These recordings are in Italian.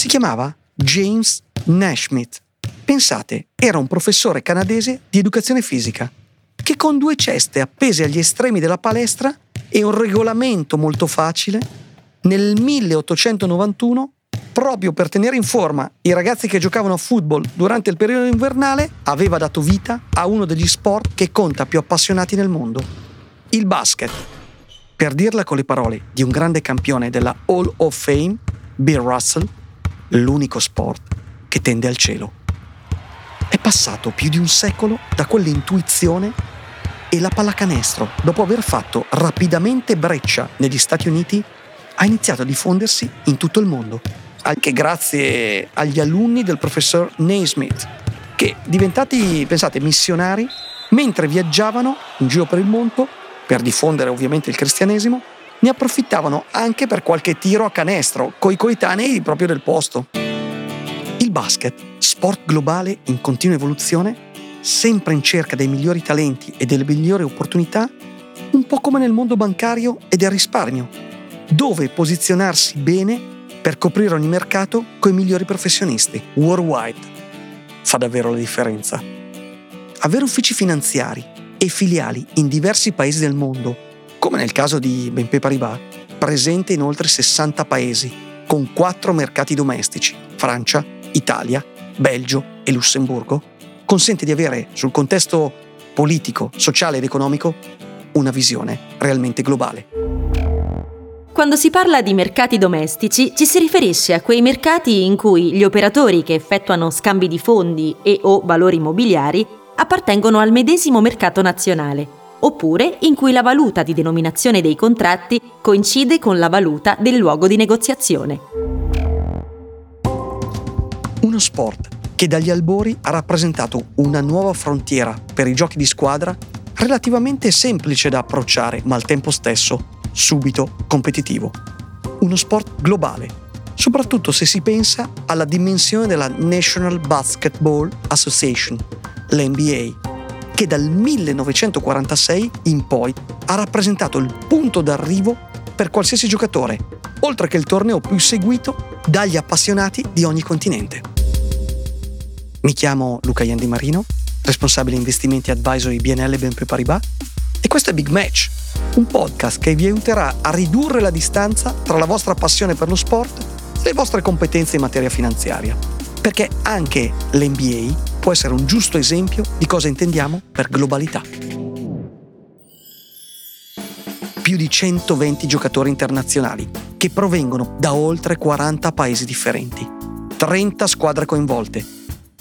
Si chiamava James Naismith. Pensate, era un professore canadese di educazione fisica che con due ceste appese agli estremi della palestra e un regolamento molto facile, nel 1891, proprio per tenere in forma i ragazzi che giocavano a football durante il periodo invernale, aveva dato vita a uno degli sport che conta più appassionati nel mondo, il basket. Per dirla con le parole di un grande campione della Hall of Fame, Bill Russell, l'unico sport che tende al cielo. È passato più di un secolo da quell'intuizione e la pallacanestro, dopo aver fatto rapidamente breccia negli Stati Uniti, ha iniziato a diffondersi in tutto il mondo, anche grazie agli alunni del professor Naismith, che diventati, pensate, missionari, mentre viaggiavano in giro per il mondo, per diffondere ovviamente il cristianesimo, ne approfittavano anche per qualche tiro a canestro coi coetanei proprio del posto. Il basket, sport globale in continua evoluzione, sempre in cerca dei migliori talenti e delle migliori opportunità, un po' come nel mondo bancario e del risparmio, dove posizionarsi bene per coprire ogni mercato con i migliori professionisti, worldwide. Fa davvero la differenza. Avere uffici finanziari e filiali in diversi paesi del mondo, come nel caso di BNP Paribas, presente in oltre 60 paesi, con quattro mercati domestici, Francia, Italia, Belgio e Lussemburgo, consente di avere sul contesto politico, sociale ed economico una visione realmente globale. Quando si parla di mercati domestici ci si riferisce a quei mercati in cui gli operatori che effettuano scambi di fondi e o valori immobiliari appartengono al medesimo mercato nazionale, oppure in cui la valuta di denominazione dei contratti coincide con la valuta del luogo di negoziazione. Uno sport che dagli albori ha rappresentato una nuova frontiera per i giochi di squadra relativamente semplice da approcciare, ma al tempo stesso subito competitivo. Uno sport globale, soprattutto se si pensa alla dimensione della National Basketball Association, l'NBA, che dal 1946 in poi ha rappresentato il punto d'arrivo per qualsiasi giocatore, oltre che il torneo più seguito dagli appassionati di ogni continente. Mi chiamo Luca Iandi Marino, responsabile investimenti advisory BNL BNP Paribas e questo è Big Match, un podcast che vi aiuterà a ridurre la distanza tra la vostra passione per lo sport e le vostre competenze in materia finanziaria. Perché anche l'NBA può essere un giusto esempio di cosa intendiamo per globalità. Più di 120 giocatori internazionali che provengono da oltre 40 paesi differenti, 30 squadre coinvolte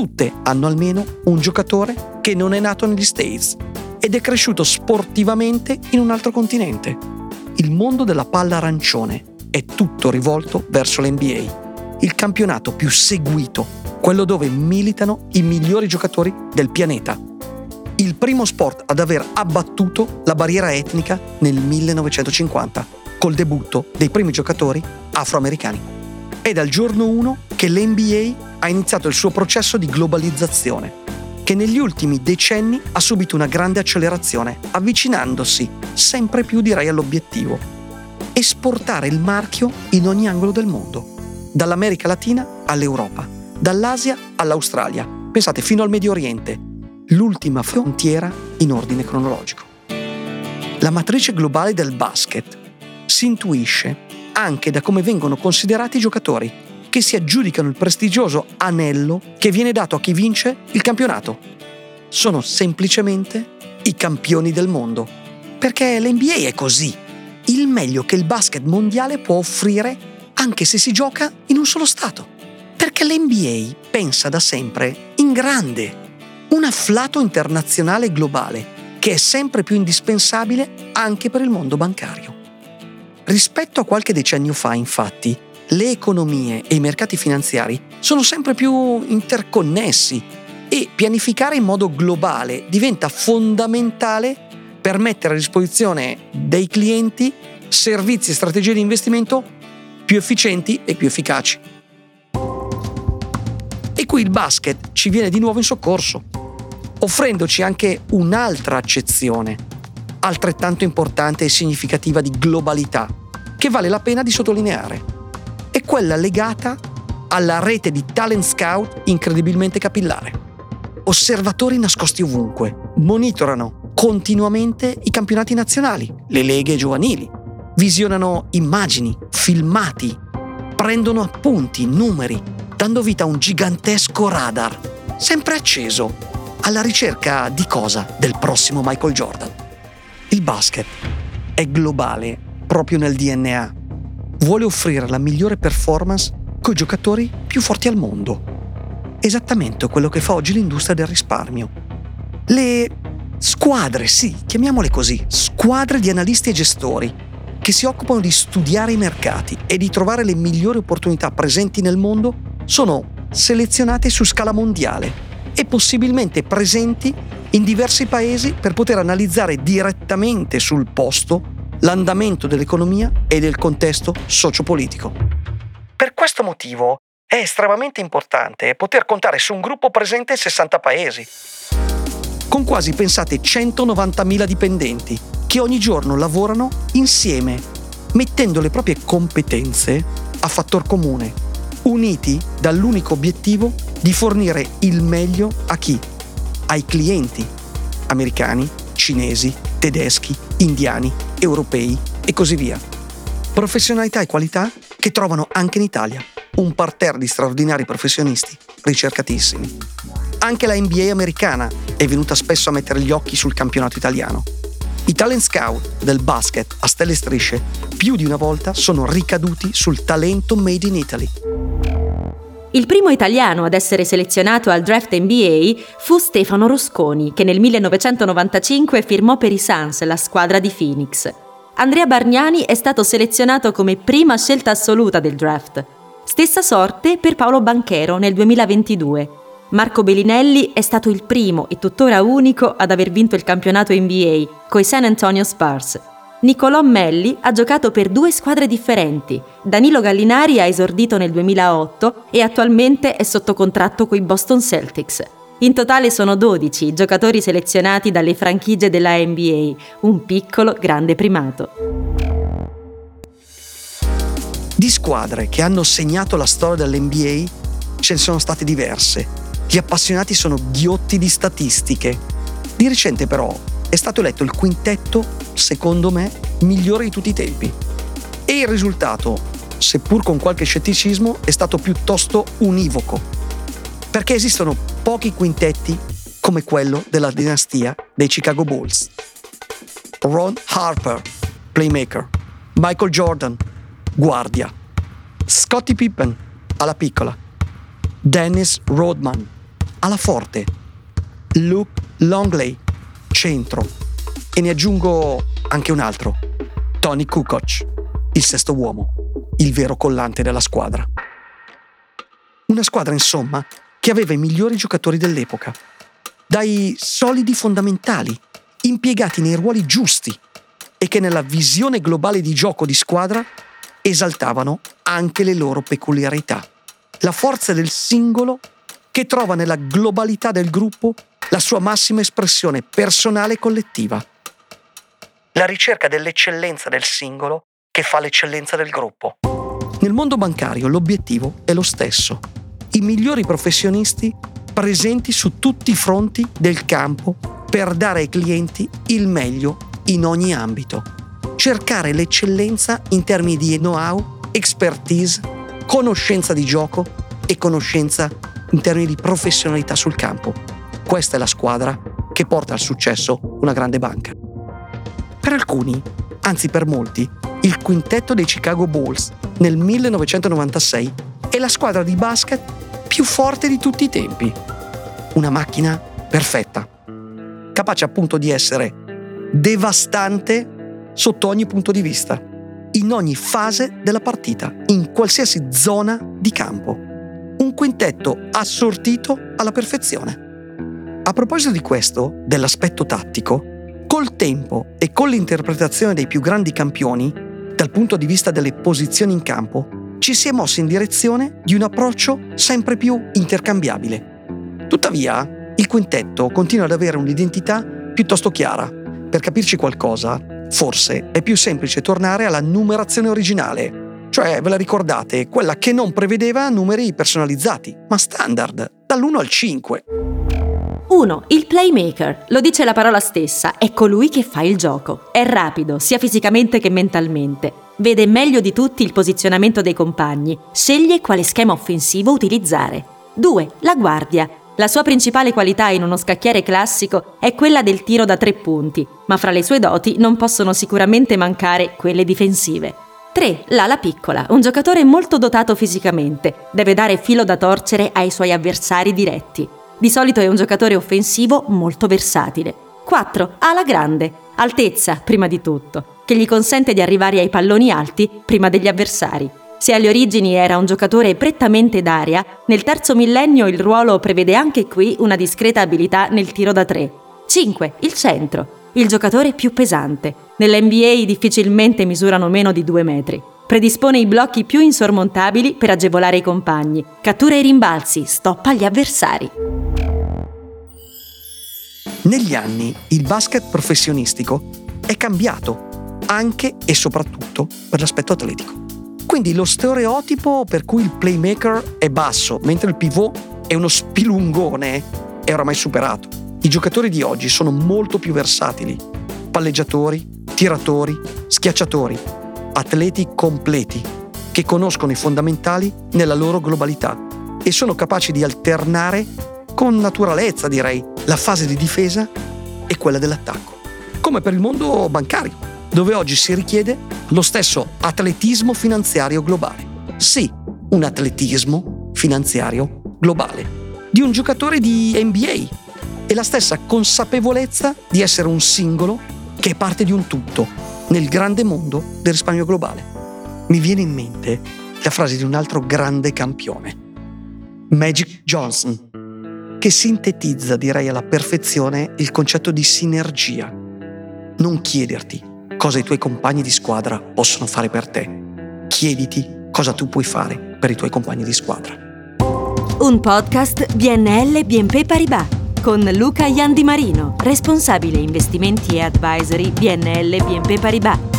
tutte hanno almeno un giocatore che non è nato negli States ed è cresciuto sportivamente in un altro continente. Il mondo della palla arancione è tutto rivolto verso l'NBA, il campionato più seguito, quello dove militano i migliori giocatori del pianeta. Il primo sport ad aver abbattuto la barriera etnica nel 1950, col debutto dei primi giocatori afroamericani. È dal giorno 1 che l'NBA ha iniziato il suo processo di globalizzazione, che negli ultimi decenni ha subito una grande accelerazione, avvicinandosi sempre più direi all'obiettivo. Esportare il marchio in ogni angolo del mondo, dall'America Latina all'Europa, dall'Asia all'Australia, pensate fino al Medio Oriente, l'ultima frontiera in ordine cronologico. La matrice globale del basket si intuisce anche da come vengono considerati i giocatori che si aggiudicano il prestigioso anello che viene dato a chi vince il campionato. Sono semplicemente i campioni del mondo. Perché l'NBA è così. Il meglio che il basket mondiale può offrire anche se si gioca in un solo Stato. Perché l'NBA pensa da sempre in grande. Un afflato internazionale globale che è sempre più indispensabile anche per il mondo bancario. Rispetto a qualche decennio fa, infatti, le economie e i mercati finanziari sono sempre più interconnessi e pianificare in modo globale diventa fondamentale per mettere a disposizione dei clienti servizi e strategie di investimento più efficienti e più efficaci. Qui il basket ci viene di nuovo in soccorso, offrendoci anche un'altra accezione, altrettanto importante e significativa di globalità, che vale la pena di sottolineare è quella legata alla rete di talent scout incredibilmente capillare. Osservatori nascosti ovunque, monitorano continuamente i campionati nazionali, le leghe giovanili, visionano immagini, filmati, prendono appunti, numeri, dando vita a un gigantesco radar, sempre acceso, alla ricerca di cosa? Del prossimo Michael Jordan. Il basket è globale proprio nel DNA. Vuole offrire la migliore performance coi giocatori più forti al mondo. Esattamente quello che fa oggi l'industria del risparmio. Le squadre, sì, chiamiamole così, squadre di analisti e gestori che si occupano di studiare i mercati e di trovare le migliori opportunità presenti nel mondo sono selezionate su scala mondiale e possibilmente presenti in diversi paesi per poter analizzare direttamente sul posto l'andamento dell'economia e del contesto sociopolitico. Per questo motivo è estremamente importante poter contare su un gruppo presente in 60 paesi, con quasi, pensate, 190.000 dipendenti che ogni giorno lavorano insieme, mettendo le proprie competenze a fattor comune, uniti dall'unico obiettivo di fornire il meglio a chi? Ai clienti americani, cinesi, tedeschi, indiani, europei e così via. Professionalità e qualità che trovano anche in Italia un parterre di straordinari professionisti ricercatissimi. Anche la NBA americana è venuta spesso a mettere gli occhi sul campionato italiano. I talent scout del basket a stelle strisce più di una volta sono ricaduti sul talento made in Italy. Il primo italiano ad essere selezionato al draft NBA fu Stefano Rosconi, che nel 1995 firmò per i Suns, la squadra di Phoenix. Andrea Bargnani è stato selezionato come prima scelta assoluta del draft. Stessa sorte per Paolo Banchero nel 2022. Marco Bellinelli è stato il primo e tuttora unico ad aver vinto il campionato NBA coi San Antonio Spurs. Nicolò Melli ha giocato per due squadre differenti. Danilo Gallinari ha esordito nel 2008 e attualmente è sotto contratto coi Boston Celtics. In totale sono 12 i giocatori selezionati dalle franchigie della NBA, un piccolo grande primato. Di squadre che hanno segnato la storia dell'NBA ce ne sono state diverse. Gli appassionati sono ghiotti di statistiche. Di recente però è stato eletto il quintetto, secondo me, migliore di tutti i tempi. E il risultato, seppur con qualche scetticismo, è stato piuttosto univoco. Perché esistono pochi quintetti come quello della dinastia dei Chicago Bulls. Ron Harper, playmaker. Michael Jordan, guardia. Scottie Pippen, alla piccola. Dennis Rodman, alla forte. Luke Longley, centro. E ne aggiungo anche un altro. Tony Kukoc, il sesto uomo, il vero collante della squadra. Una squadra, insomma, che aveva i migliori giocatori dell'epoca. Dai solidi fondamentali, impiegati nei ruoli giusti e che nella visione globale di gioco di squadra esaltavano anche le loro peculiarità. La forza del singolo che trova nella globalità del gruppo la sua massima espressione personale e collettiva. La ricerca dell'eccellenza del singolo che fa l'eccellenza del gruppo. Nel mondo bancario l'obiettivo è lo stesso. I migliori professionisti presenti su tutti i fronti del campo per dare ai clienti il meglio in ogni ambito. Cercare l'eccellenza in termini di know-how, expertise, conoscenza di gioco e conoscenza in termini di professionalità sul campo questa è la squadra che porta al successo una grande banca. Per alcuni, anzi per molti, il quintetto dei Chicago Bulls nel 1996 è la squadra di basket più forte di tutti i tempi. Una macchina perfetta, capace appunto di essere devastante sotto ogni punto di vista, in ogni fase della partita, in qualsiasi zona di campo. Un quintetto assortito alla perfezione. A proposito di questo, dell'aspetto tattico, col tempo e con l'interpretazione dei più grandi campioni, dal punto di vista delle posizioni in campo, ci si è mossi in direzione di un approccio sempre più intercambiabile. Tuttavia, il quintetto continua ad avere un'identità piuttosto chiara. Per capirci qualcosa, forse è più semplice tornare alla numerazione originale. Cioè, ve la ricordate, quella che non prevedeva numeri personalizzati, ma standard, dall'1 al 5. 1. Il playmaker. Lo dice la parola stessa, è colui che fa il gioco. È rapido, sia fisicamente che mentalmente. Vede meglio di tutti il posizionamento dei compagni. Sceglie quale schema offensivo utilizzare. 2. La guardia. La sua principale qualità in uno scacchiere classico è quella del tiro da tre punti, ma fra le sue doti non possono sicuramente mancare quelle difensive. 3. L'ala piccola, un giocatore molto dotato fisicamente, deve dare filo da torcere ai suoi avversari diretti. Di solito è un giocatore offensivo molto versatile. 4. Ala grande, altezza prima di tutto, che gli consente di arrivare ai palloni alti prima degli avversari. Se alle origini era un giocatore prettamente d'aria, nel terzo millennio il ruolo prevede anche qui una discreta abilità nel tiro da tre. 5. Il centro, il giocatore più pesante. Nell'NBA difficilmente misurano meno di 2 metri. Predispone i blocchi più insormontabili per agevolare i compagni, cattura i rimbalzi, stoppa gli avversari. Negli anni il basket professionistico è cambiato anche e soprattutto per l'aspetto atletico. Quindi lo stereotipo per cui il playmaker è basso, mentre il pivot è uno spilungone, è oramai superato. I giocatori di oggi sono molto più versatili. Palleggiatori, tiratori, schiacciatori, atleti completi, che conoscono i fondamentali nella loro globalità e sono capaci di alternare con naturalezza, direi, la fase di difesa e quella dell'attacco. Come per il mondo bancario, dove oggi si richiede lo stesso atletismo finanziario globale. Sì, un atletismo finanziario globale di un giocatore di NBA e la stessa consapevolezza di essere un singolo che è parte di un tutto nel grande mondo del risparmio globale. Mi viene in mente la frase di un altro grande campione, Magic Johnson, che sintetizza, direi alla perfezione, il concetto di sinergia. Non chiederti cosa i tuoi compagni di squadra possono fare per te. Chiediti cosa tu puoi fare per i tuoi compagni di squadra. Un podcast BNL BNP Paribas con Luca Iandi Marino, responsabile investimenti e advisory BNL BNP Paribas.